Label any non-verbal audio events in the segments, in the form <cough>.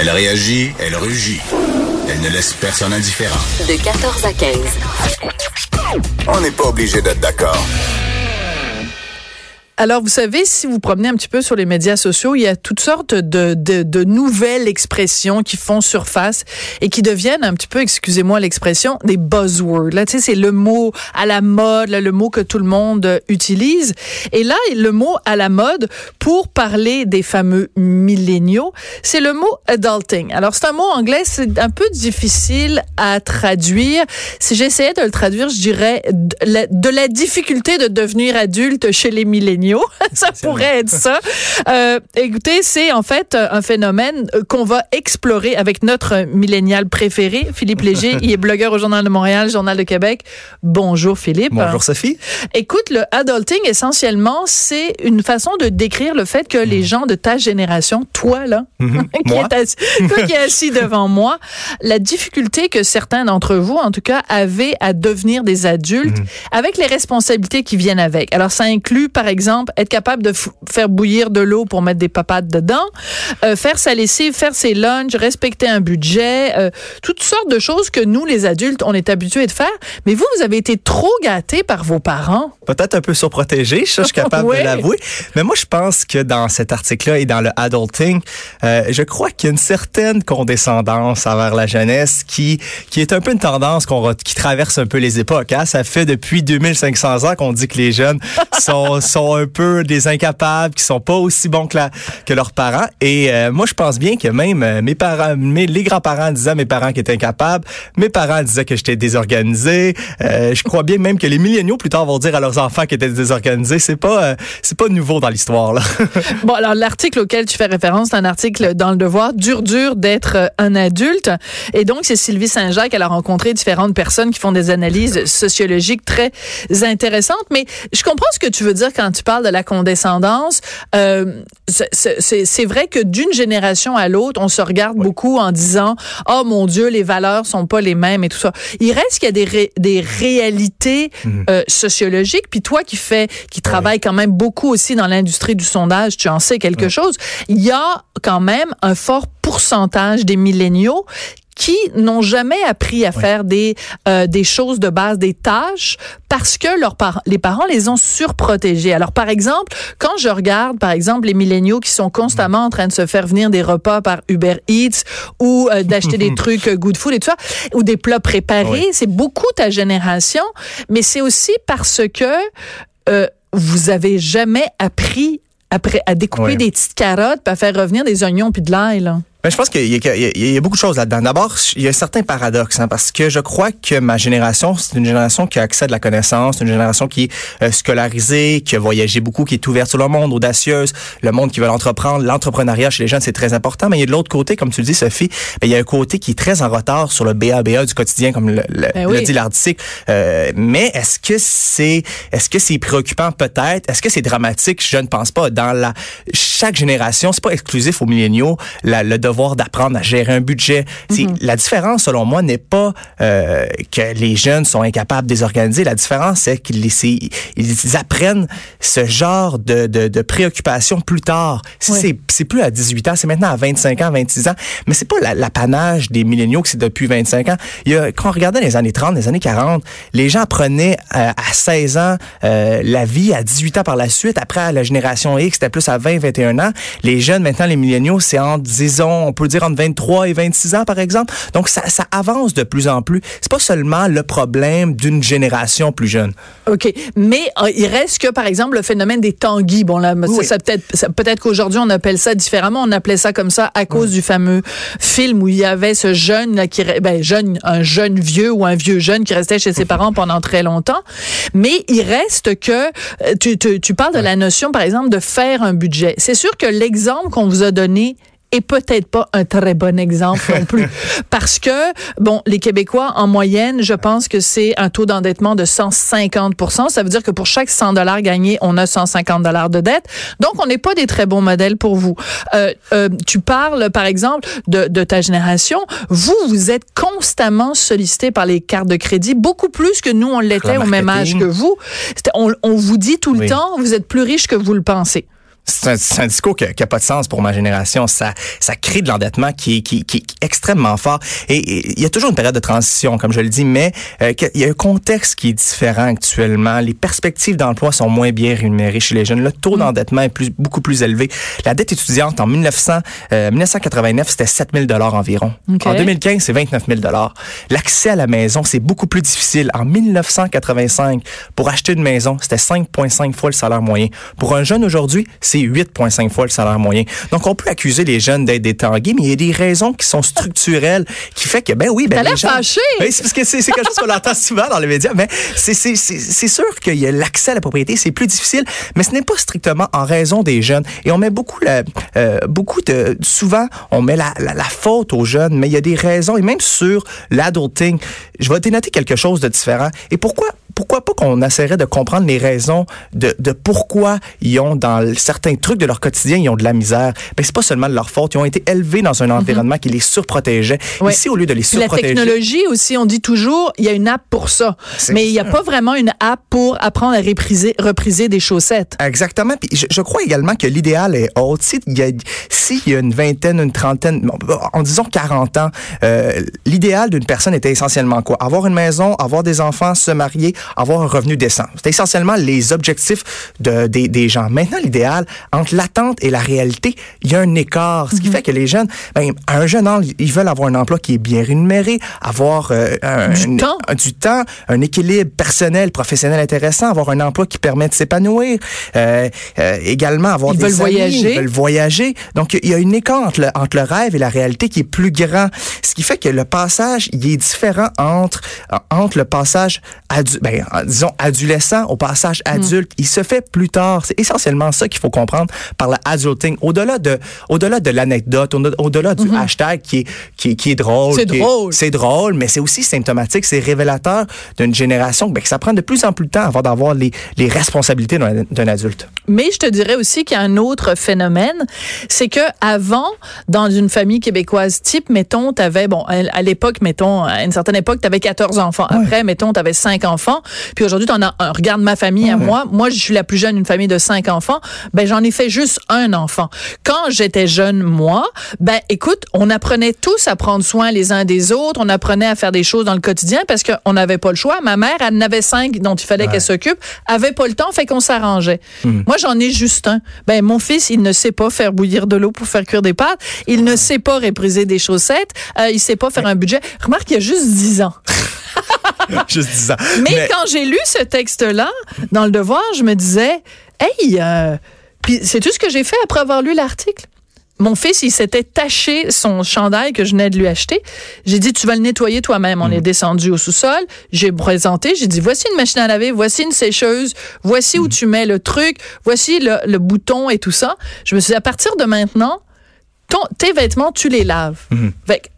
Elle réagit, elle rugit. Elle ne laisse personne indifférent. De 14 à 15. On n'est pas obligé d'être d'accord. Alors, vous savez, si vous promenez un petit peu sur les médias sociaux, il y a toutes sortes de, de, de nouvelles expressions qui font surface et qui deviennent un petit peu, excusez-moi l'expression, des buzzwords. Là, tu sais, c'est le mot à la mode, là, le mot que tout le monde utilise. Et là, le mot à la mode pour parler des fameux milléniaux, c'est le mot adulting. Alors, c'est un mot anglais, c'est un peu difficile à traduire. Si j'essayais de le traduire, je dirais de la, de la difficulté de devenir adulte chez les milléniaux. <laughs> ça pourrait être ça. Euh, écoutez, c'est en fait un phénomène qu'on va explorer avec notre millénial préféré, Philippe Léger. <laughs> il est blogueur au Journal de Montréal, Journal de Québec. Bonjour Philippe. Bonjour Sophie. Écoute, le adulting, essentiellement, c'est une façon de décrire le fait que les gens de ta génération, toi là, <laughs> qui, Moi? est assis, toi qui assis devant moi, la difficulté que certains d'entre vous, en tout cas, avaient à devenir des adultes avec les responsabilités qui viennent avec. Alors, ça inclut, par exemple, être capable de faire bouillir de l'eau pour mettre des papates dedans, euh, faire sa lessive, faire ses lunchs, respecter un budget, euh, toutes sortes de choses que nous, les adultes, on est habitués de faire. Mais vous, vous avez été trop gâtés par vos parents. Peut-être un peu surprotégé, ça, je suis capable de <laughs> l'avouer. Mais moi, je pense que dans cet article-là et dans le adulting, euh, je crois qu'il y a une certaine condescendance envers la jeunesse qui qui est un peu une tendance qu'on qui traverse un peu les époques. Hein? Ça fait depuis 2500 ans qu'on dit que les jeunes sont sont un peu des incapables, qui sont pas aussi bons que la, que leurs parents. Et euh, moi, je pense bien que même euh, mes parents, mes, les grands-parents disaient à mes parents qu'ils étaient incapables, mes parents disaient que j'étais désorganisé. Euh, je crois bien même que les milléniaux plus tard vont dire à leurs enfants qu'ils étaient désorganisés. C'est pas euh, c'est pas nouveau dans l'histoire là. <laughs> Bon, alors l'article auquel tu fais référence, c'est un article dans Le Devoir, dur, dur d'être euh, un adulte. Et donc, c'est Sylvie Saint-Jacques. Elle a rencontré différentes personnes qui font des analyses sociologiques très intéressantes. Mais je comprends ce que tu veux dire quand tu parles de la condescendance. Euh, c'est- vrai que d'une génération à l'autre, on se regarde beaucoup en disant, oh mon Dieu, les valeurs sont pas les mêmes et tout ça. Il reste qu'il y a des, ré- des réalités euh, sociologiques. Puis toi qui fais, qui travaille quand même beaucoup aussi dans l'industrie du sondage, tu en sais quelque chose. Il y a quand même un fort pourcentage des milléniaux qui n'ont jamais appris à faire des euh, des choses de base, des tâches, parce que leurs parents, les parents les ont surprotégés. Alors, par exemple, quand je regarde, par exemple, les milléniaux qui sont constamment en train de se faire venir des repas par Uber Eats ou euh, <laughs> d'acheter des trucs euh, Good Food et tout ça, ou des plats préparés, Oui. c'est beaucoup ta génération, mais c'est aussi parce que euh, vous avez jamais appris après à découper Oui. des petites carottes, puis à faire revenir des oignons puis de l'ail. là. Ben, je pense qu'il y, y y a beaucoup de choses là-dedans. D'abord, il y a un certain paradoxe, hein, parce que je crois que ma génération, c'est une génération qui a accès à de la connaissance, une génération qui est euh, scolarisée, qui a voyagé beaucoup, qui est ouverte sur le monde, audacieuse, le monde qui veut l'entreprendre, l'entrepreneuriat chez les jeunes, c'est très important. Mais il y a de l'autre côté, comme tu le dis, Sophie, ben, il y a un côté qui est très en retard sur le BABA du quotidien, comme le, le- Ben le dit l'article. Euh, mais est-ce que c'est, est-ce que c'est préoccupant peut-être? Est-ce que c'est dramatique? Je ne pense pas. Dans la chaque génération, c'est pas exclusif aux milléniaux, la- le devoir d'apprendre à gérer un budget. C'est la différence, selon moi, n'est pas euh, que les jeunes sont incapables, désorganisés. La différence, c'est qu'ils les- ils apprennent ce genre de, de, de préoccupation plus tard. Si Oui. c'est plus à 18 ans, c'est maintenant à 25 ans, 26 ans. Mais c'est pas la- l'apanage des milléniaux que c'est depuis 25 ans. Il y a, quand on regardait les années 30, les années 40, les gens apprenaient euh, à 16 ans euh, la vie, à 18 ans par la suite. Après, à la génération X, c'était plus à 20, 21 ans. Les jeunes, maintenant, les milléniaux, c'est entre, disons, on peut dire entre 23 et 26 ans, par exemple. Donc, ça, ça avance de plus en plus. C'est pas seulement le problème d'une génération plus jeune. OK. Mais euh, il reste que, par exemple, le phénomène des tanguis. Bon, là, ça, Oui. ça peut-être, ça- peut-être qu'aujourd'hui, on appelle ça différemment. On appelait ça comme ça à cause du fameux film où il y avait ce jeune, là, qui, ben, jeune, un jeune vieux ou un vieux jeune qui restait chez ses parents pendant très longtemps. Mais il reste que, euh, tu, tu, tu parles de la notion, par exemple, de faire un budget. C'est sûr que l'exemple qu'on vous a donné est peut-être pas un très bon exemple non plus. <laughs> Parce que, bon, les Québécois, en moyenne, je pense que c'est un taux d'endettement de 150% Ça veut dire que pour chaque 100 dollars gagnés, on a 150 dollars de dette. Donc, on n'est pas des très bons modèles pour vous. Euh, euh, tu parles, par exemple, de, de ta génération. Vous, vous êtes constamment sollicité par les cartes de crédit, beaucoup plus que nous, on l'était au même âge que vous. On, on vous dit tout le Oui. temps, vous êtes plus riche que vous le pensez. C'est un, discours qui n'a pas de sens pour ma génération. Ça, ça crée de l'endettement qui, qui, qui, est extrêmement fort. Et il y a toujours une période de transition, comme je le dis, mais euh, il y a un contexte qui est différent actuellement. Les perspectives d'emploi sont moins bien rémunérées chez les jeunes. Le taux mm. d'endettement est plus, beaucoup plus élevé. La dette étudiante en 1900, 1989, c'était 7 000 environ. En 2015, c'est 29 000 L'accès à la maison, c'est beaucoup plus difficile. En 1985, pour acheter une maison, c'était 5,5 fois le salaire moyen. Pour un jeune aujourd'hui, c'est 8,5 fois le salaire moyen. Donc, on peut accuser les jeunes d'être des mais il y a des raisons qui sont structurelles qui fait que, ben oui, ben les gens... fâché! Ben, c'est parce que c'est quelque chose qu'on entend souvent dans les médias, mais c'est sûr qu'il y a l'accès à la propriété, c'est plus difficile, mais ce n'est pas strictement en raison des jeunes. Et on met beaucoup, la, euh, beaucoup de... Souvent, on met la, la, la, faute aux jeunes, mais il y a des raisons, et même sur l'adulting, je vais dénoter quelque chose de différent. Et pourquoi pourquoi pas qu'on essaierait de comprendre les raisons de, de pourquoi ils ont dans certains trucs de leur quotidien, ils ont de la misère. Ben, c'est pas seulement de leur faute. Ils ont été élevés dans un mhm. environnement qui les surprotégeait. Ici, au lieu de les surprotéger. La technologie aussi, on dit toujours, il y a une app pour ça. Mais il n'y a pas vraiment une app pour apprendre à repriser, repriser des chaussettes. Exactement. Puis je, je crois également que l'idéal est haut. S'il y, a, si y a une vingtaine, une trentaine, en disons 40 ans, euh, l'idéal d'une personne était essentiellement quoi? Avoir une maison, avoir des enfants, se marier, avoir un revenu décent. C'est essentiellement les objectifs de, des, des gens. Maintenant, l'idéal, entre l'attente et la réalité, il y a un écart. Ce qui mhm. fait que les jeunes, ben, à un jeune âge, ils veulent avoir un emploi qui est bien rémunéré, avoir euh, un, du, temps. Un, du temps, un équilibre personnel, professionnel intéressant, avoir un emploi qui permet de s'épanouir, euh, euh, également avoir ils des veulent voyager. Ils veulent voyager. Donc, il y a une écart entre le, entre le rêve et la réalité qui est plus grand. Ce qui fait que le passage, il est différent entre, entre le passage adu ben, disons, adolescent au passage hmm. adulte. Il se fait plus tard. C'est essentiellement ça qu'il faut comprendre par le adulting. Au-delà de, au-delà de l'anecdote, au-delà du hmm. hashtag qui est, qui, qui est drôle. C'est drôle. C'est drôle, mais c'est aussi symptomatique. C'est révélateur d'une génération ben, que ça prend de plus en plus de temps avant d'avoir les, les responsabilités d'un adulte. Mais je te dirais aussi qu'il y a un autre phénomène, c'est que avant, dans une famille québécoise type, mettons, tu avais, bon, à l'époque, mettons, à une certaine époque, tu avais 14 enfants. Après, mettons, tu avais 5 enfants. Puis aujourd'hui, tu en as un. Regarde ma famille à moi. Moi, je suis la plus jeune d'une famille de 5 enfants. Ben, j'en ai fait juste un enfant. Quand j'étais jeune, moi, ben, écoute, on apprenait tous à prendre soin les uns des autres. On apprenait à faire des choses dans le quotidien parce qu'on n'avait pas le choix. Ma mère, elle en avait cinq dont il fallait qu'elle s'occupe, avait pas le temps, fait qu'on s'arrangeait. Hum. Moi, j'en ai juste un. Ben, mon fils, il ne sait pas faire bouillir de l'eau pour faire cuire des pâtes. Il ne sait pas répriser des chaussettes. Euh, il sait pas faire un budget. Remarque, il y a juste 10 ans. <laughs> <laughs> juste 10 ans. Mais, quand j'ai lu ce texte-là, dans le devoir, je me disais, hey, euh, puis c'est tout ce que j'ai fait après avoir lu l'article? Mon fils, il s'était taché son chandail que je venais de lui acheter. J'ai dit, tu vas le nettoyer toi-même. On est mm. descendu au sous-sol. J'ai présenté. J'ai dit, voici une machine à laver, voici une sécheuse, voici où mm. tu mets le truc, voici le, le, bouton et tout ça. Je me suis dit, à partir de maintenant, tes vêtements, tu les laves. Mhm.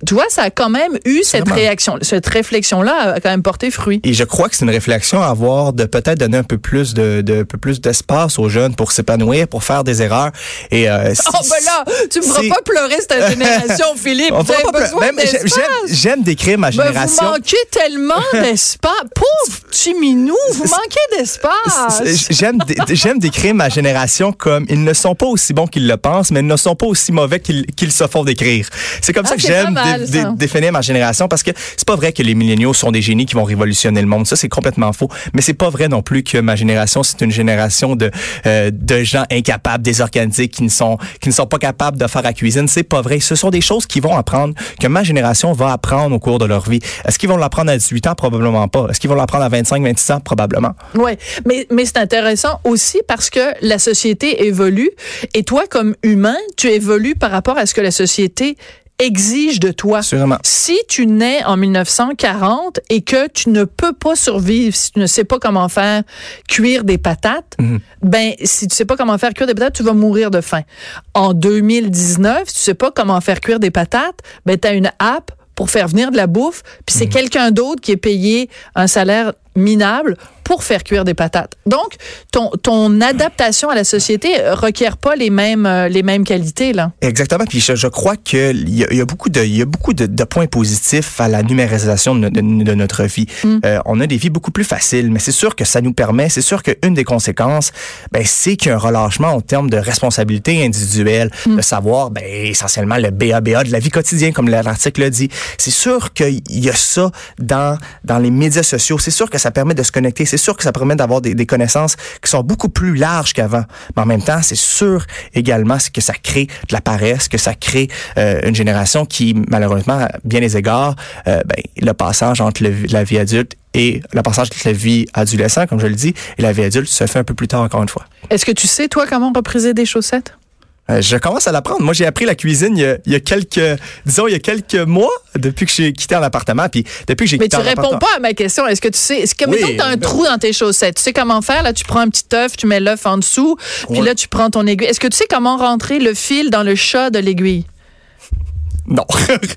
tu vois, ça a quand même eu cette réaction, cette réflexion-là a quand même porté fruit. Et je crois que c'est une réflexion à avoir de peut-être donner un peu plus de, de peu plus d'espace aux jeunes pour s'épanouir, pour faire des erreurs. Et euh, <laughs> oh ben là, tu me feras pas pleurer cette <laughs> génération, Philippe. On pas besoin J'aime décrire ma génération. Ben, vous manquez tellement <laughs> d'espace, pauvre petit minou, vous manquez d'espace. J'aime j'aime décrire ma génération comme ils ne sont pas aussi bons qu'ils le pensent, mais ils ne sont pas aussi mauvais qu'ils qu'ils se font décrire. C'est comme ça ah, que j'aime définir ma génération parce que c'est pas vrai que les milléniaux sont des génies qui vont révolutionner le monde. Ça, c'est complètement faux. Mais c'est pas vrai non plus que ma génération, c'est une génération de, euh, de gens incapables, désorganisés, qui ne sont, qui ne sont pas capables de faire la cuisine. C'est pas vrai. Ce sont des choses qu'ils vont apprendre, que ma génération va apprendre au cours de leur vie. Est-ce qu'ils vont l'apprendre à 18 ans? Probablement pas. Est-ce qu'ils vont l'apprendre à 25, 26 ans? Probablement. Oui. Mais, mais c'est intéressant aussi parce que la société évolue et toi, comme humain, tu évolues par rapport à ce que la société exige de toi. Si tu nais en 1940 et que tu ne peux pas survivre si tu ne sais pas comment faire cuire des patates, mhm. ben si tu sais pas comment faire cuire des patates, tu vas mourir de faim. En 2019, si tu sais pas comment faire cuire des patates, ben tu as une app pour faire venir de la bouffe, puis c'est mhm. quelqu'un d'autre qui est payé un salaire minable pour faire cuire des patates. Donc, ton, ton adaptation à la société requiert pas les mêmes, euh, les mêmes qualités, là. Exactement. Puis je, je crois qu'il y, a, y a beaucoup, de, y a beaucoup de, de, points positifs à la numérisation de, de, de notre vie. Mm. Euh, on a des vies beaucoup plus faciles, mais c'est sûr que ça nous permet, c'est sûr qu'une des conséquences, ben, c'est qu'il y a un relâchement en termes de responsabilité individuelle, mm. de savoir, ben, essentiellement le BABA de la vie quotidienne, comme l'article le dit. C'est sûr qu'il y a ça dans, dans les médias sociaux. C'est sûr que ça permet de se connecter. C'est sûr que ça permet d'avoir des, connaissances qui sont beaucoup plus larges qu'avant. Mais en même temps, c'est sûr également que ça crée de la paresse, que ça crée euh, une génération qui, malheureusement, à bien des égards, euh, ben, le passage entre la vie adulte et le passage entre la vie adolescente, comme je le dis, et la vie adulte se fait un peu plus tard, encore une fois. Est-ce que tu sais, toi, comment repriser des chaussettes? Euh, je commence à l'apprendre. Moi, j'ai appris la cuisine il y, a, il y, a, quelques, disons, il y a quelques mois depuis que j'ai quitté un appartement. Puis depuis que j'ai quitté Mais tu réponds pas à ma question. Est-ce que tu sais, est-ce que oui, mettons, t'as un trou dans tes chaussettes, tu sais comment faire là? Tu prends un petit œuf, tu mets l'œuf en dessous, puis là tu prends ton aiguille. Est-ce que tu sais comment rentrer le fil dans le chat de l'aiguille? Non.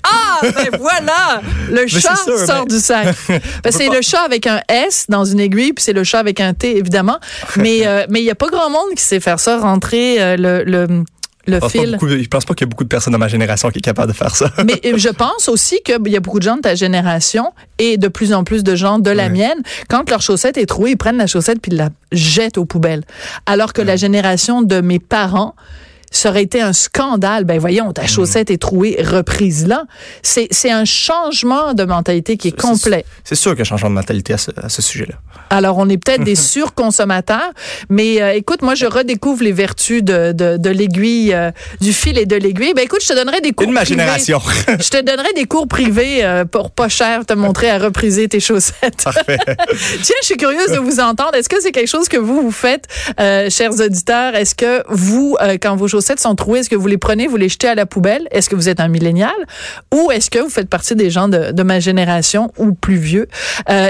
ah, ben <laughs> voilà! Le chat sûr, sort mais... du sac. <laughs> Ben, c'est le chat avec un S dans une aiguille, puis c'est le chat avec un T, évidemment. Mais <laughs> euh, mais il n'y a pas grand monde qui sait faire ça, rentrer euh, le, le le je fil. Beaucoup, je pense pas qu'il y a beaucoup de personnes de ma génération qui est capable de faire ça. <laughs> Mais je pense aussi qu'il y a beaucoup de gens de ta génération et de plus en plus de gens de la mienne, quand leur chaussette est trouée, ils prennent la chaussette puis ils la jettent aux poubelles. Alors que la génération de mes parents, ça aurait été un scandale. Ben voyons, ta chaussette est trouée, reprise là. C'est, c'est un changement de mentalité qui est, complet. C'est, sûr qu'il y a un changement de mentalité à ce, à ce sujet-là. Alors, on est peut-être des <laughs> surconsommateurs, mais euh, écoute, moi, je redécouvre les vertus de, de, de l'aiguille, euh, du fil et de l'aiguille. Ben écoute, je te donnerai des cours Une ma privés. génération. <laughs> je te donnerai des cours privés euh, pour pas cher, te montrer à repriser tes chaussettes. Parfait. <laughs> Tiens, je suis curieuse de vous entendre. Est-ce que c'est quelque chose que vous, vous faites, chers auditeurs? Est-ce que vous, quand vos chaussettes sont trouées, est-ce que vous les prenez, vous les jetez à la poubelle? Est-ce que vous êtes un millénial? Ou est-ce que vous faites partie des gens de, ma génération ou plus vieux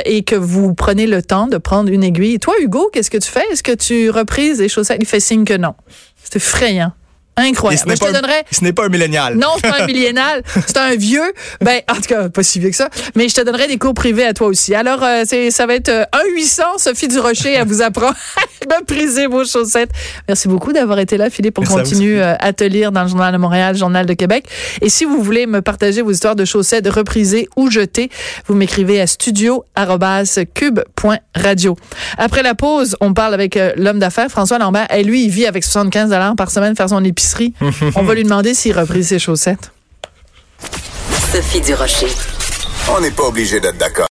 et que vous prenez le temps de prendre une aiguille? Toi, Hugo, qu'est-ce que tu fais? Est-ce que tu reprises les chaussettes? Il fait signe que non. C'est effrayant. Incroyable. Ce n'est, pas, donnerais... ce n'est pas un millénial. Non, c'est pas un millénial. <laughs> c'est un vieux. Ben, en tout cas, pas si vieux que ça. Mais je te donnerai des cours privés à toi aussi. Alors, euh, c'est, ça va être euh, 1 800 Sophie Durocher à vous apprendre <laughs> à mépriser vos chaussettes. Merci beaucoup d'avoir été là, Philippe. On Merci continue à, euh, à te lire dans le Journal de Montréal, Journal de Québec. Et si vous voulez me partager vos histoires de chaussettes reprisées ou jetées, vous m'écrivez à studio.cube.radio. Après la pause, on parle avec euh, l'homme d'affaires, François Lambert. Et lui, il vit avec 75 par semaine faire son épicerie. On va lui demander s'il reprise ses chaussettes. Sophie Durocher. On n'est pas obligé d'être d'accord.